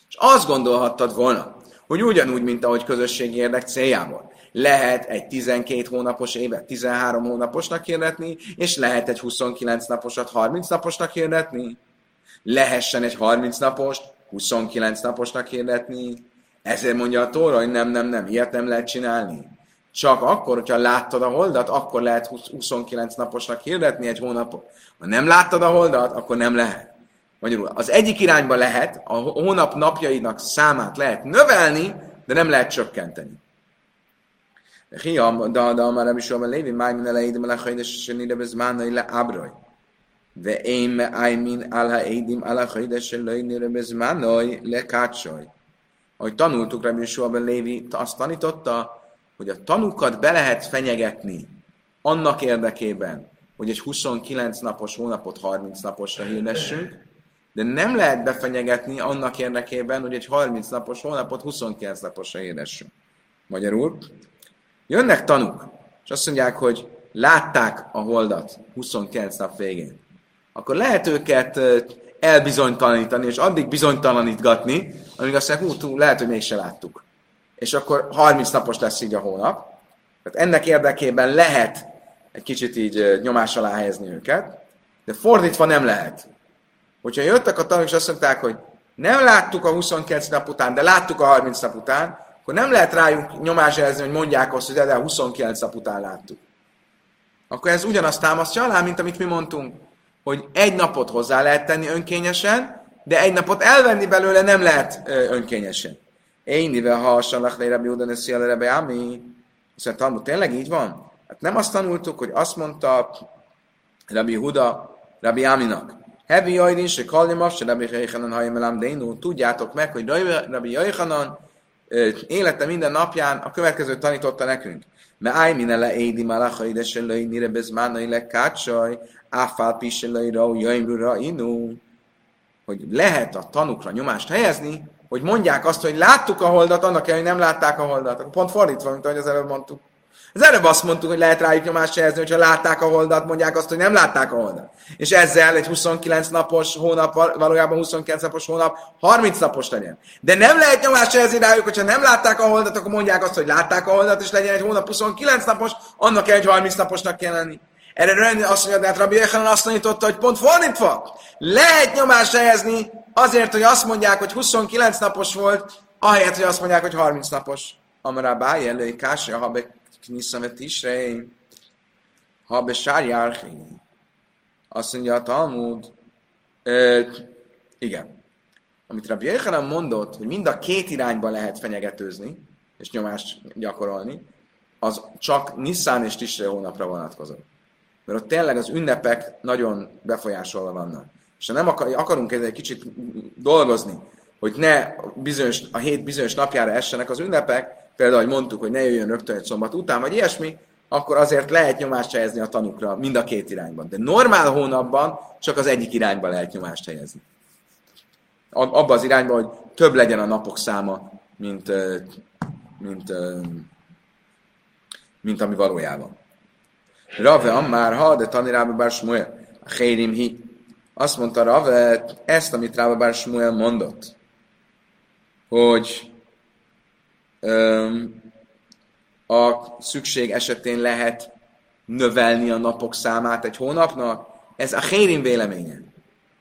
És azt gondolhattad volna, hogy ugyanúgy, mint ahogy közösségi érdek céljából, lehet egy 12 hónapos évet 13 hónaposnak hirdetni, és lehet egy 29 naposat 30 naposnak hirdetni. Lehessen egy 30 napost 29 naposnak hirdetni, ezért mondja a Tóra, hogy nem, nem, nem, ilyet nem lehet csinálni. Csak akkor, hogyha láttad a holdat, akkor lehet 29 naposnak hirdetni egy hónapot. Ha nem láttad a holdat, akkor nem lehet. Magyarul az egyik irányba lehet, a hónap napjainak számát lehet növelni, de nem lehet csökkenteni. Hiam, da, da, már nem is van lévi, máj min elejédim a lechajdes, és nire bezmánai le ábraj. De én me ájmin alha édim alha hajdes, és nire bezmánai le kácsaj ahogy tanultuk, Rabbi Yeshua Lévi azt tanította, hogy a tanukat be lehet fenyegetni annak érdekében, hogy egy 29 napos hónapot 30 naposra hirdessünk, de nem lehet befenyegetni annak érdekében, hogy egy 30 napos hónapot 29 naposra hirdessünk. Magyarul, jönnek tanuk, és azt mondják, hogy látták a holdat 29 nap végén. Akkor lehet őket elbizonytalanítani, és addig bizonytalanítgatni, amíg azt mondják, hú, lehet, hogy mégse láttuk. És akkor 30 napos lesz így a hónap. Tehát ennek érdekében lehet egy kicsit így nyomás alá helyezni őket, de fordítva nem lehet. Hogyha jöttek a tanulók, és azt mondták, hogy nem láttuk a 29 nap után, de láttuk a 30 nap után, akkor nem lehet rájuk nyomás helyezni, hogy mondják azt, hogy de a 29 nap után láttuk. Akkor ez ugyanazt támasztja alá, mint amit mi mondtunk hogy egy napot hozzá lehet tenni önkényesen, de egy napot elvenni belőle nem lehet önkényesen. Én mivel ha hasonlak Rabbi Uda Neszi Rabbi Ami, hiszen Talmud tényleg így van? Hát nem azt tanultuk, hogy azt mondta Rabbi Huda Rabbi Aminak, Hevi Jajdin, se Kallimaf, se Rabbi Jaichanan Hajmelam Dénu, tudjátok meg, hogy Rabbi Jaichanan élete minden napján a következőt tanította nekünk. Me áj minele édi malacha ide se löj nire bezmánai le kácsaj, áfál piselaira, jaimrura inu, hogy lehet a tanukra nyomást helyezni, hogy mondják azt, hogy láttuk a holdat, annak el, hogy nem látták a holdat. Pont fordítva, mint ahogy az előbb mondtuk. Az előbb azt mondtuk, hogy lehet rájuk nyomást helyezni, hogyha látták a holdat, mondják azt, hogy nem látták a holdat. És ezzel egy 29 napos hónap, valójában 29 napos hónap 30 napos legyen. De nem lehet nyomást helyezni rájuk, hogyha nem látták a holdat, akkor mondják azt, hogy látták a holdat, és legyen egy hónap 29 napos, annak egy 30 naposnak kell lenni. Erre azt mondja, de hát Rabbi Yechanan azt tanította, hogy pont fordítva. Lehet nyomást helyezni azért, hogy azt mondják, hogy 29 napos volt, ahelyett, hogy azt mondják, hogy 30 napos. Amara báj elő, kásja, ha be kniszamet is, ha be sárjárhi. Azt mondja a Talmud, igen. Amit Rabbi Yechanan mondott, hogy mind a két irányba lehet fenyegetőzni, és nyomást gyakorolni, az csak Nissan és Tisre hónapra vonatkozott. Mert ott tényleg az ünnepek nagyon befolyásolva vannak. És ha nem akar, akarunk egy kicsit dolgozni, hogy ne bizonyos, a hét bizonyos napjára essenek az ünnepek, például, hogy mondtuk, hogy ne jöjjön rögtön egy szombat után, vagy ilyesmi, akkor azért lehet nyomást helyezni a tanukra mind a két irányban. De normál hónapban csak az egyik irányban lehet nyomást helyezni. Abba az irányban, hogy több legyen a napok száma, mint, mint, mint ami valójában. Rave Ammár, ha, de tani Rába Bár Smuel, a Hérim hi. Azt mondta Rave, ezt, amit Rába Bár Smuel mondott, hogy a szükség esetén lehet növelni a napok számát egy hónapnak, ez a Hérim véleménye.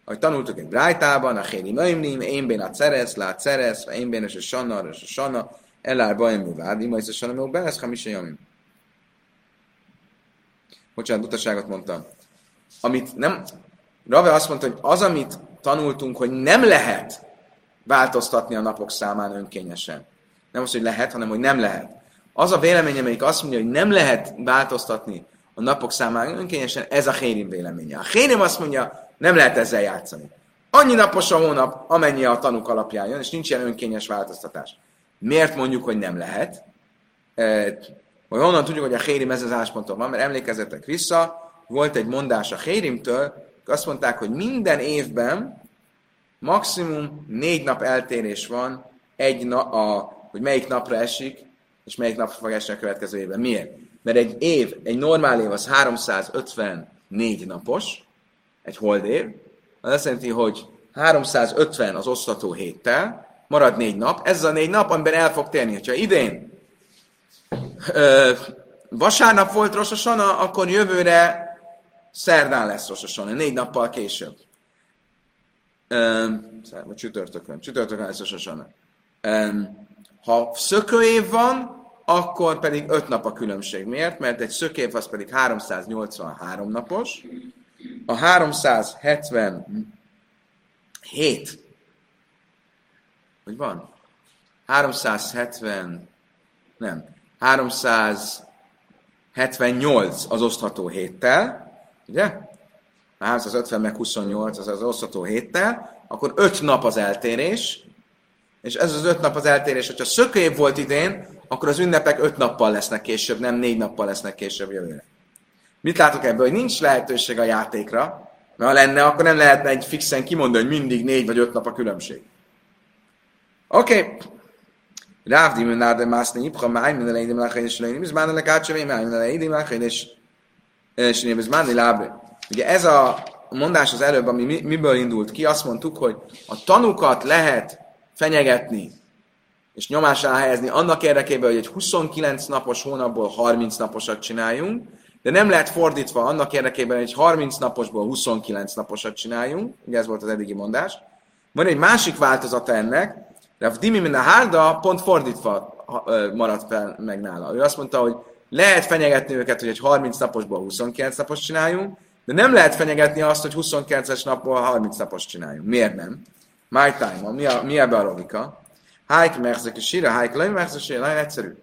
Ahogy tanultuk egy brájtában, a Hérim öimnim, én bén a ceresz, lát ceresz, én bén és a sanna, és a sanna, elár bajom mi vád, ima és a sanna, mi belesz, ha mi. Bocsánat, utaságot mondtam. Amit nem... Rave azt mondta, hogy az, amit tanultunk, hogy nem lehet változtatni a napok számán önkényesen. Nem az, hogy lehet, hanem hogy nem lehet. Az a vélemény, amelyik azt mondja, hogy nem lehet változtatni a napok számán önkényesen, ez a Hérim véleménye. A Hérim azt mondja, nem lehet ezzel játszani. Annyi napos a hónap, amennyi a tanuk alapján jön, és nincs ilyen önkényes változtatás. Miért mondjuk, hogy nem lehet? hogy honnan tudjuk, hogy a Hérim ez az állásponton van, mert emlékezzetek vissza, volt egy mondás a Hérimtől, azt mondták, hogy minden évben maximum négy nap eltérés van, egy na, a, hogy melyik napra esik, és melyik napra fog esni a következő évben. Miért? Mert egy év, egy normál év az 354 napos, egy hold év, az azt jelenti, hogy 350 az osztató héttel, marad négy nap, ez a négy nap, amiben el fog térni. Ha idén vasárnap volt Rososana, akkor jövőre szerdán lesz Rososana, négy nappal később. vagy csütörtökön, csütörtökön lesz Rososana. Ha szökőév van, akkor pedig öt nap a különbség. Miért? Mert egy szökév az pedig 383 napos, a 377 hogy van? 370 nem. 378 az osztható héttel, ugye? 350 meg 28 az az osztható héttel, akkor 5 nap az eltérés, és ez az 5 nap az eltérés, hogyha szökőév volt idén, akkor az ünnepek 5 nappal lesznek később, nem 4 nappal lesznek később jövőre. Mit látok ebből? Hogy nincs lehetőség a játékra, mert ha lenne, akkor nem lehetne egy fixen kimondani, hogy mindig 4 vagy 5 nap a különbség. Oké, okay. Ráv di menár de mászne ipcha, máj minden leidim láchain és leidim, bizmán a lekácsövé, máj minden leidim láchain és és bizmán lábre. Ugye ez a mondás az előbb, ami miből indult ki, azt mondtuk, hogy a tanukat lehet fenyegetni és nyomásra helyezni annak érdekében, hogy egy 29 napos hónapból 30 naposat csináljunk, de nem lehet fordítva annak érdekében, hogy egy 30 naposból 29 naposat csináljunk, ugye ez volt az eddigi mondás. Van egy másik változata ennek, Rav Dimi min a Hárda pont fordítva maradt fel meg nála. Ő azt mondta, hogy lehet fenyegetni őket, hogy egy 30 naposból 29 napos csináljunk, de nem lehet fenyegetni azt, hogy 29-es napból 30 napos csináljunk. Miért nem? My time, mi, a, mi ebbe a logika? Hájk merzek és síra, hájk lej merzek és nagyon egyszerű.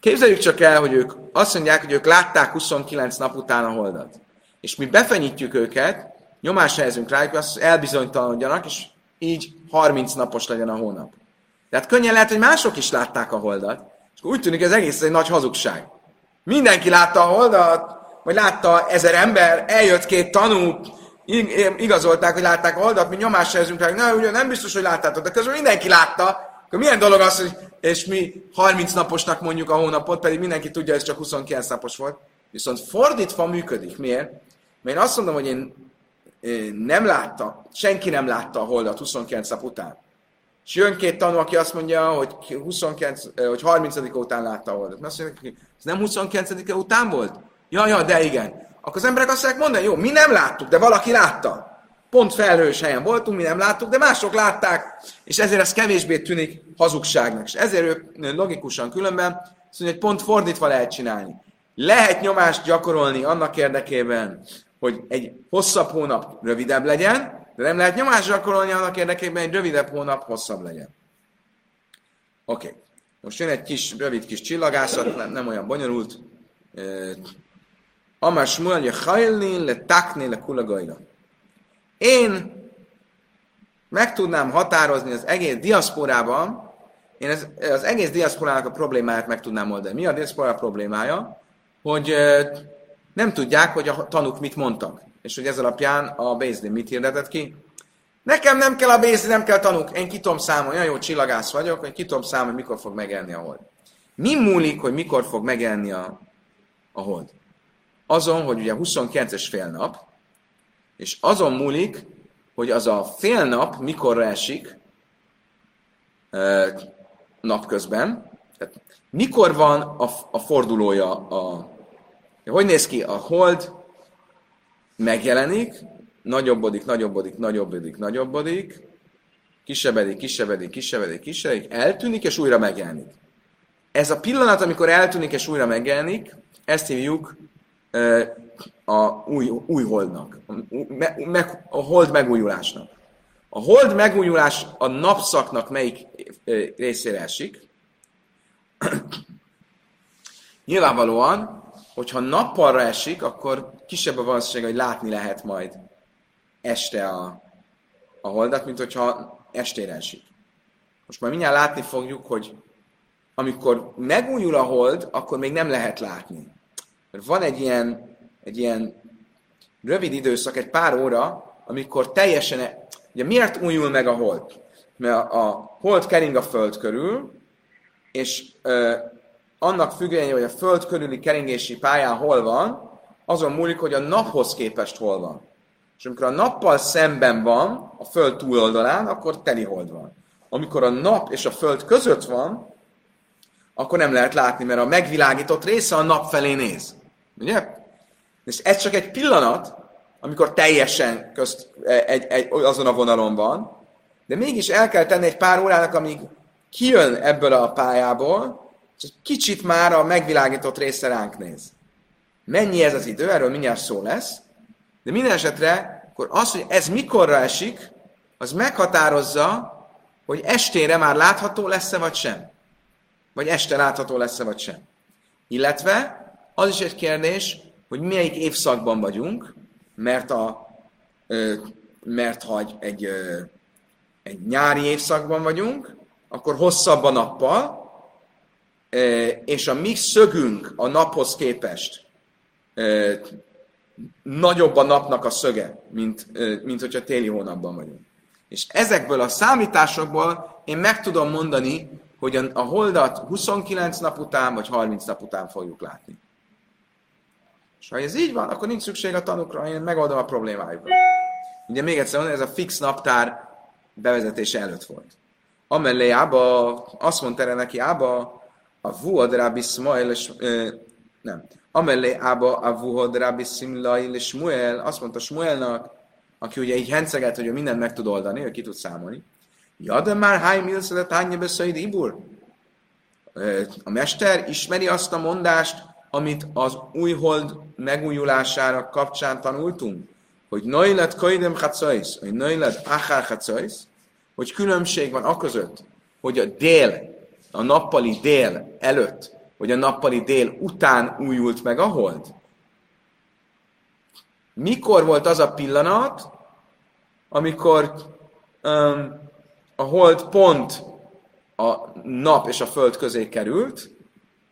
Képzeljük csak el, hogy ők azt mondják, hogy ők látták 29 nap után a holdat. És mi befenyítjük őket, nyomásra helyezünk rájuk, azt elbizonytalanodjanak, és így 30 napos legyen a hónap. Tehát könnyen lehet, hogy mások is látták a holdat, és úgy tűnik, ez egész egy nagy hazugság. Mindenki látta a holdat, vagy látta ezer ember, eljött két tanú, igazolták, hogy látták a holdat, mi nyomásra helyezünk rá, na, ugye nem biztos, hogy láttátok, de közben mindenki látta, akkor milyen dolog az, hogy és mi 30 naposnak mondjuk a hónapot, pedig mindenki tudja, ez csak 29 napos volt. Viszont fordítva működik. Miért? Mert én azt mondom, hogy én nem látta, senki nem látta a holdat 29 nap után. És jön két tanú, aki azt mondja, hogy, 29, hogy 30 után látta a holdat. Azt mondja, ez nem 29 után volt? Ja, ja, de igen. Akkor az emberek azt mondják mondani, jó, mi nem láttuk, de valaki látta. Pont felhős helyen voltunk, mi nem láttuk, de mások látták, és ezért ez kevésbé tűnik hazugságnak. És ezért ők logikusan különben azt mondja, hogy pont fordítva lehet csinálni. Lehet nyomást gyakorolni annak érdekében, hogy egy hosszabb hónap rövidebb legyen, de nem lehet nyomást gyakorolni annak érdekében, hogy egy rövidebb hónap hosszabb legyen. Oké. Okay. Most jön egy kis, rövid kis csillagászat, nem, nem olyan bonyolult. Amás mondja, hajlni, le takni, le kulagajna. Én meg tudnám határozni az egész diaszporában, én az, az egész diaszporának a problémáját meg tudnám oldani. Mi a diaszpora problémája? Hogy nem tudják, hogy a tanuk mit mondtak. És hogy ez alapján a Bézdin mit hirdetett ki. Nekem nem kell a Bézdin, nem kell tanuk. Én kitom számolni, olyan jó csillagász vagyok, hogy kitom számolni, mikor fog megjelenni a hold. Mi múlik, hogy mikor fog megjelenni a, a hold? Azon, hogy ugye 29-es fél nap, és azon múlik, hogy az a fél nap mikorra esik napközben, tehát mikor van a, a fordulója a, hogy néz ki? A hold megjelenik, nagyobbodik, nagyobbodik, nagyobbodik, nagyobbodik, kisebbedik, kisebbedik, kisebbedik, kisebbedik, eltűnik, és újra megjelenik. Ez a pillanat, amikor eltűnik, és újra megjelenik, ezt hívjuk a új, új holdnak, a, me, a hold megújulásnak. A hold megújulás a napszaknak melyik részére esik? Nyilvánvalóan hogyha nappalra esik, akkor kisebb a valószínűség, hogy látni lehet majd este a, a holdat, mint hogyha estére esik. Most majd mindjárt látni fogjuk, hogy amikor megújul a hold, akkor még nem lehet látni. Van egy ilyen, egy ilyen rövid időszak, egy pár óra, amikor teljesen... E- ugye miért újul meg a hold? Mert a hold kering a föld körül, és ö, annak függvénye, hogy a Föld körüli keringési pályán hol van, azon múlik, hogy a naphoz képest hol van. És amikor a nappal szemben van, a Föld túloldalán, akkor teli hold van. Amikor a nap és a Föld között van, akkor nem lehet látni, mert a megvilágított része a nap felé néz. Ugye? És ez csak egy pillanat, amikor teljesen közt, egy, egy, azon a vonalon van, de mégis el kell tenni egy pár órának, amíg kijön ebből a pályából, és egy kicsit már a megvilágított része ránk néz. Mennyi ez az idő, erről mindjárt szó lesz, de minden esetre akkor az, hogy ez mikorra esik, az meghatározza, hogy estére már látható lesz-e vagy sem. Vagy este látható lesz-e vagy sem. Illetve az is egy kérdés, hogy melyik évszakban vagyunk, mert, a, mert ha egy, egy, egy nyári évszakban vagyunk, akkor hosszabb a nappal, és a mi szögünk a naphoz képest nagyobb a napnak a szöge, mint, mint hogyha téli hónapban vagyunk. És ezekből a számításokból én meg tudom mondani, hogy a, holdat 29 nap után vagy 30 nap után fogjuk látni. És ha ez így van, akkor nincs szükség a tanukra, én megoldom a problémájukat. Ugye még egyszer mondom, ez a fix naptár bevezetése előtt volt. Amellé Ába, azt mondta erre neki Ába, a vuhad Rabbi Smail, és, nem, amellé ába a vuhad Rabbi Simlail Smuel, azt mondta Smuelnak, aki ugye így henceget, hogy ő mindent meg tud oldani, ő ki tud számolni. Ja, de már hány milszedet hány beszéd ibur? A mester ismeri azt a mondást, amit az új hold megújulására kapcsán tanultunk, hogy nöjlet kaidem chatzais, hogy nöjlet achar chatzais, hogy különbség van a között, hogy a dél a nappali dél előtt, vagy a nappali dél után újult meg a hold? Mikor volt az a pillanat, amikor um, a hold pont a nap és a föld közé került,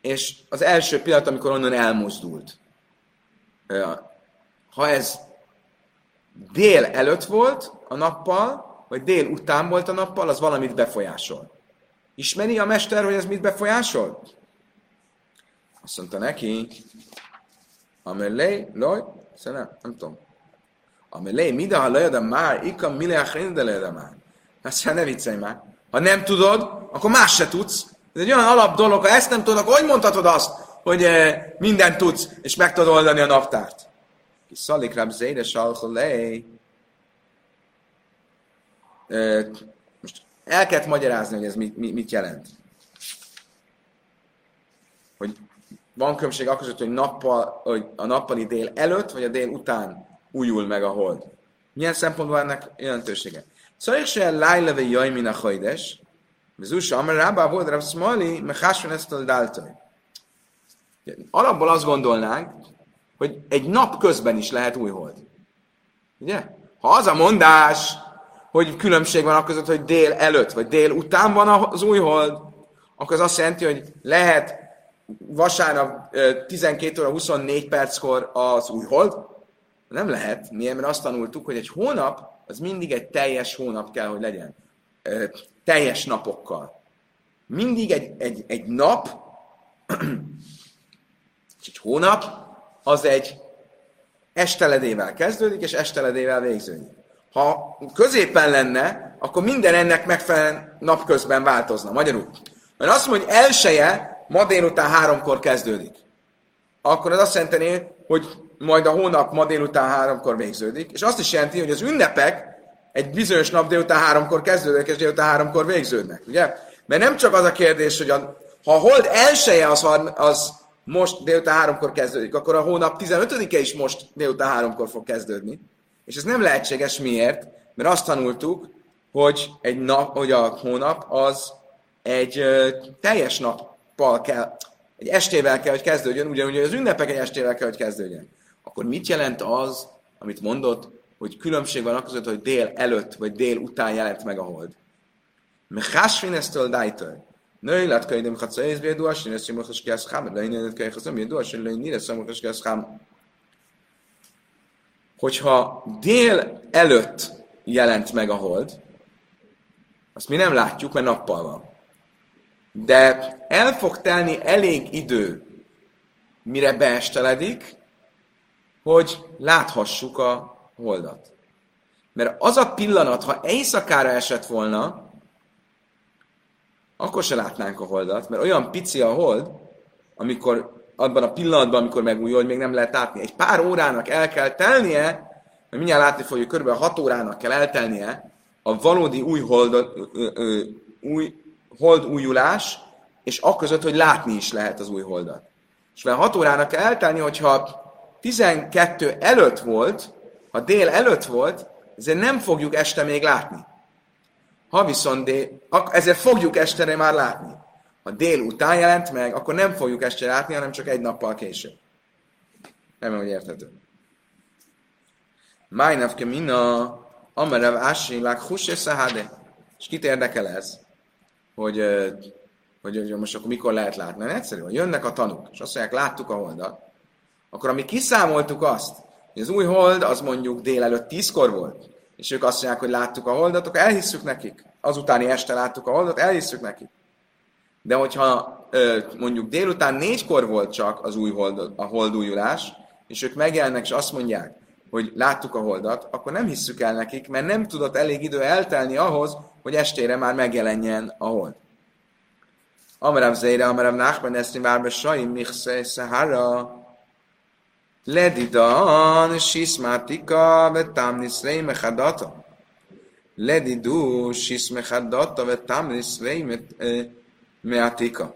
és az első pillanat, amikor onnan elmozdult. Ha ez dél előtt volt a nappal, vagy dél után volt a nappal, az valamit befolyásol. Ismeri a mester, hogy ez mit befolyásol? Azt mondta neki, Amelé, loj, nem, nem tudom. Amelé, mida ha lejad a már, ikam mile a már. Azt ne viccelj már. Ha nem tudod, akkor más se tudsz. Ez egy olyan alap dolog, ha ezt nem tudod, akkor hogy mondhatod azt, hogy eh, mindent tudsz, és meg tudod oldani a naptárt? Ki szalik rab zéde salcholé. Most el kellett magyarázni, hogy ez mit, mit jelent. Hogy van különbség akkor hogy, nappal, hogy a nappali dél előtt, vagy a dél után újul meg a hold. Milyen szempontból ennek jelentősége? Szóval se lájleve jaj, min a hajdes, Vezúsa, amely rábá volt Rav Smali, mechásvan ezt a dáltai. Alapból azt gondolnánk, hogy egy nap közben is lehet új hold. Ugye? Ha az a mondás, hogy különbség van a között, hogy dél előtt, vagy dél után van az új hold, akkor az azt jelenti, hogy lehet vasárnap 12 óra 24 perckor az új hold. Nem lehet. Miért? Mert azt tanultuk, hogy egy hónap az mindig egy teljes hónap kell, hogy legyen. Teljes napokkal. Mindig egy, egy, egy nap, egy hónap, az egy esteledével kezdődik, és esteledével végződik. Ha középen lenne, akkor minden ennek megfelelően napközben változna. Magyarul. Mert azt mondja, hogy elseje ma délután háromkor kezdődik. Akkor az azt jelenti, hogy majd a hónap ma délután háromkor végződik, és azt is jelenti, hogy az ünnepek egy bizonyos nap délután háromkor kezdődnek, és délután háromkor végződnek, ugye? Mert nem csak az a kérdés, hogy a, ha a hold elseje az, az most délután háromkor kezdődik, akkor a hónap 15-e is most délután háromkor fog kezdődni. És ez nem lehetséges miért? Mert azt tanultuk, hogy egy nap, hogy a hónap az egy ö, teljes nappal kell, egy estével kell, hogy kezdődjön, ugyanúgy az ünnepek egy estével kell, hogy kezdődjön. Akkor mit jelent az, amit mondott, hogy különbség van között, hogy dél előtt vagy dél után jelent meg a hold? Mechásvin eztől dájtől. Női lát könyvem hatsz ez bédú, asin ez sem most kiász hám, de én könyv hatsz bédú, asin lőny nire sem most kiász hám. Hogyha dél előtt jelent meg a hold, azt mi nem látjuk, mert nappal van. De el fog telni elég idő, mire beesteledik, hogy láthassuk a holdat. Mert az a pillanat, ha éjszakára esett volna, akkor se látnánk a holdat, mert olyan pici a hold, amikor abban a pillanatban, amikor megújul, hogy még nem lehet látni. Egy pár órának el kell telnie, mert mindjárt látni fogjuk, kb. 6 órának kell eltelnie a valódi új hold, új, hold újulás, és akközött, hogy látni is lehet az új holdat. És mert 6 órának kell eltelni, hogyha 12 előtt volt, ha dél előtt volt, ezért nem fogjuk este még látni. Ha viszont dél, ezért fogjuk estere már látni. Ha dél után jelent meg, akkor nem fogjuk este látni, hanem csak egy nappal később. Nem, hogy érthető. Májnav mina, amerev ásilák, hus és És kit érdekel ez? Hogy, hogy, hogy most akkor mikor lehet látni? Mert egyszerű, hogy jönnek a tanuk, és azt mondják, láttuk a holdat, akkor ami kiszámoltuk azt, az új hold az mondjuk délelőtt tízkor volt, és ők azt mondják, hogy láttuk a holdat, akkor elhisszük nekik. Azutáni este láttuk a holdat, elhisszük nekik. De hogyha mondjuk délután négykor volt csak az új hold, a holdújulás, és ők megjelennek, és azt mondják, hogy láttuk a holdat, akkor nem hisszük el nekik, mert nem tudott elég idő eltelni ahhoz, hogy estére már megjelenjen a hold. Amarav Zeire, Amarav Nachman, Eszti Várbe Saim, Michse, Sahara, Ledidan sismátika vetámniszrei mechadata. Ledidu sismechadata vetámniszrei meatika.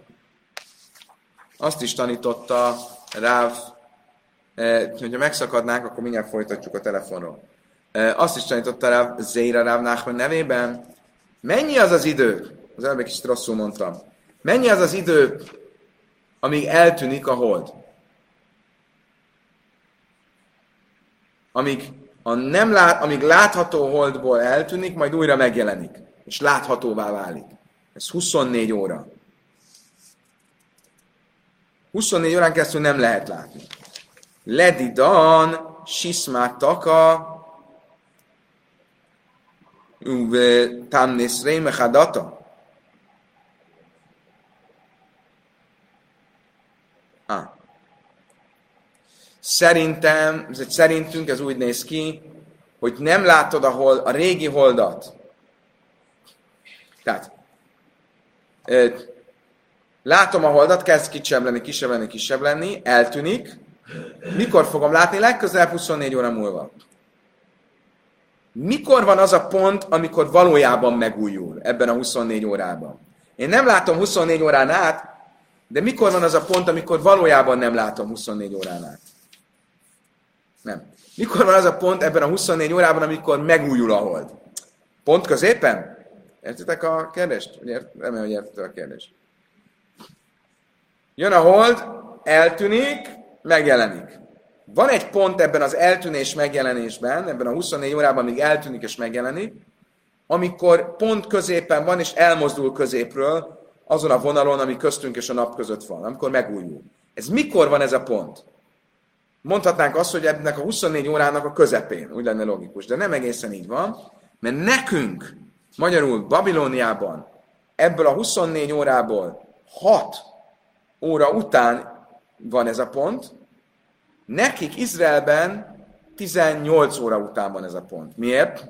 Azt is tanította Ráv, eh, hogyha megszakadnánk, akkor mindjárt folytatjuk a telefonról. Eh, azt is tanította Ráv Zéra Ráv Nachman nevében. Mennyi az az idő? Az előbb egy kicsit rosszul mondtam. Mennyi az az idő, amíg eltűnik a hold? Amíg, a nem lát, amíg látható holdból eltűnik, majd újra megjelenik, és láthatóvá válik. Ez 24 óra. 24 órán keresztül nem lehet látni. Ledidan, sismátaka, uve tamnis rémechadata. Szerintem, ez egy szerintünk, ez úgy néz ki, hogy nem látod a, hold, a régi holdat. Tehát, látom a holdat, kezd kisebb lenni, kisebb lenni, kisebb lenni, eltűnik, Mikor fogom látni? Legközelebb 24 óra múlva. Mikor van az a pont, amikor valójában megújul ebben a 24 órában? Én nem látom 24 órán át, de mikor van az a pont, amikor valójában nem látom 24 órán át? Nem. Mikor van az a pont ebben a 24 órában, amikor megújul a hold? Pont középen? Értitek a kérdést? Remélem, hogy értitek a kérdést. Jön a hold, eltűnik, megjelenik. Van egy pont ebben az eltűnés megjelenésben, ebben a 24 órában, amíg eltűnik és megjelenik, amikor pont középen van, és elmozdul középről, azon a vonalon, ami köztünk és a nap között van, amikor megújul. Ez mikor van ez a pont? Mondhatnánk azt, hogy ennek a 24 órának a közepén, úgy lenne logikus, de nem egészen így van, mert nekünk, magyarul Babilóniában, ebből a 24 órából 6 óra után van ez a pont, nekik Izraelben 18 óra után van ez a pont. Miért?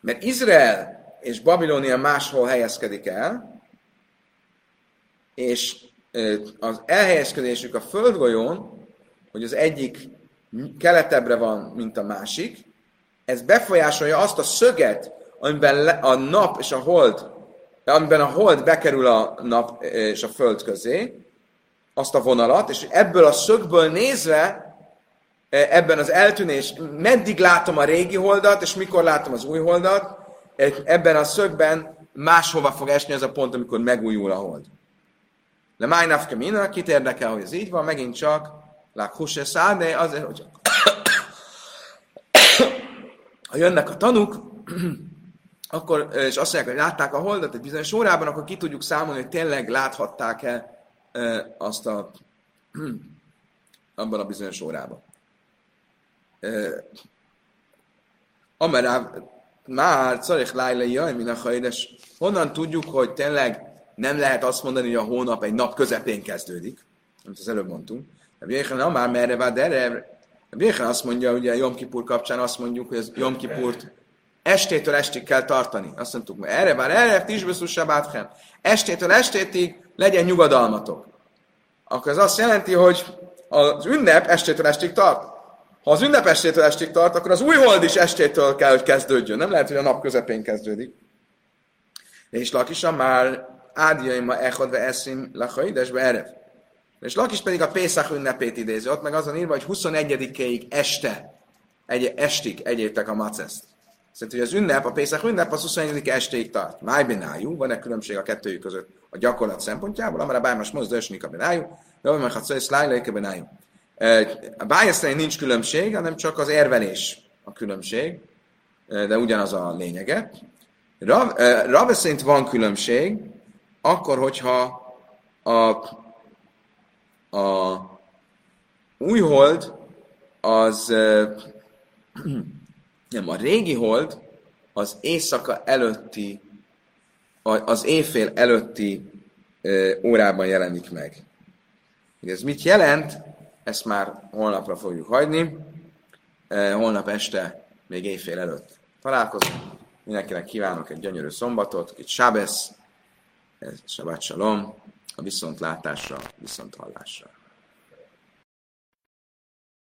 Mert Izrael és Babilónia máshol helyezkedik el, és az elhelyezkedésük a földgolyón, hogy az egyik keletebbre van, mint a másik, ez befolyásolja azt a szöget, amiben a nap és a hold, amiben a hold bekerül a nap és a föld közé, azt a vonalat, és ebből a szögből nézve, ebben az eltűnés, meddig látom a régi holdat, és mikor látom az új holdat, ebben a szögben máshova fog esni ez a pont, amikor megújul a hold. Le májnafke mina, kit érdekel, hogy ez így van, megint csak lákhuse száde, azért, hogy ha jönnek a tanuk, akkor, és azt mondják, hogy látták a holdat egy bizonyos órában, akkor ki tudjuk számolni, hogy tényleg láthatták-e azt a, abban a bizonyos órában. Amerá, már szarek lájlai jaj, min a honnan tudjuk, hogy tényleg nem lehet azt mondani, hogy a hónap egy nap közepén kezdődik, amit az előbb mondtunk. Rabbi már merre van, de erre Rabbi azt mondja, ugye Jom Kipur kapcsán azt mondjuk, hogy az Jom Kipurt estétől estig kell tartani. Azt mondtuk, mert erre már erre, tisbeszussa báthem. Estétől estétig legyen nyugodalmatok. Akkor ez azt jelenti, hogy az ünnep estétől estig tart. Ha az ünnep estétől estig tart, akkor az új hold is estétől kell, hogy kezdődjön. Nem lehet, hogy a nap közepén kezdődik. És Lakisa már ádiaima echodve eszim lachaidesbe erev. És Lakis pedig a Pészak ünnepét idézi. Ott meg azon írva, hogy 21-ig este, egy, estig egyétek a maceszt. Szerintem, hogy az ünnep, a Pészak ünnep az 21. estéig tart. Máj benájú, van-e különbség a kettőjük között a gyakorlat szempontjából, amire bármás mozd, ösnik a benájú, de meg hát szlájlaik a benájú. A bájasztani nincs különbség, hanem csak az érvelés a különbség, de ugyanaz a lényege. Rav, Rav szerint van különbség, akkor, hogyha a, a új hold az nem, a régi hold az éjszaka előtti, az éjfél előtti órában jelenik meg. Ez mit jelent? Ezt már holnapra fogjuk hagyni. Holnap este, még éjfél előtt találkozunk. Mindenkinek kívánok egy gyönyörű szombatot, egy sábesz, Shabbat Shalom, a viszontlátásra, viszonthallásra.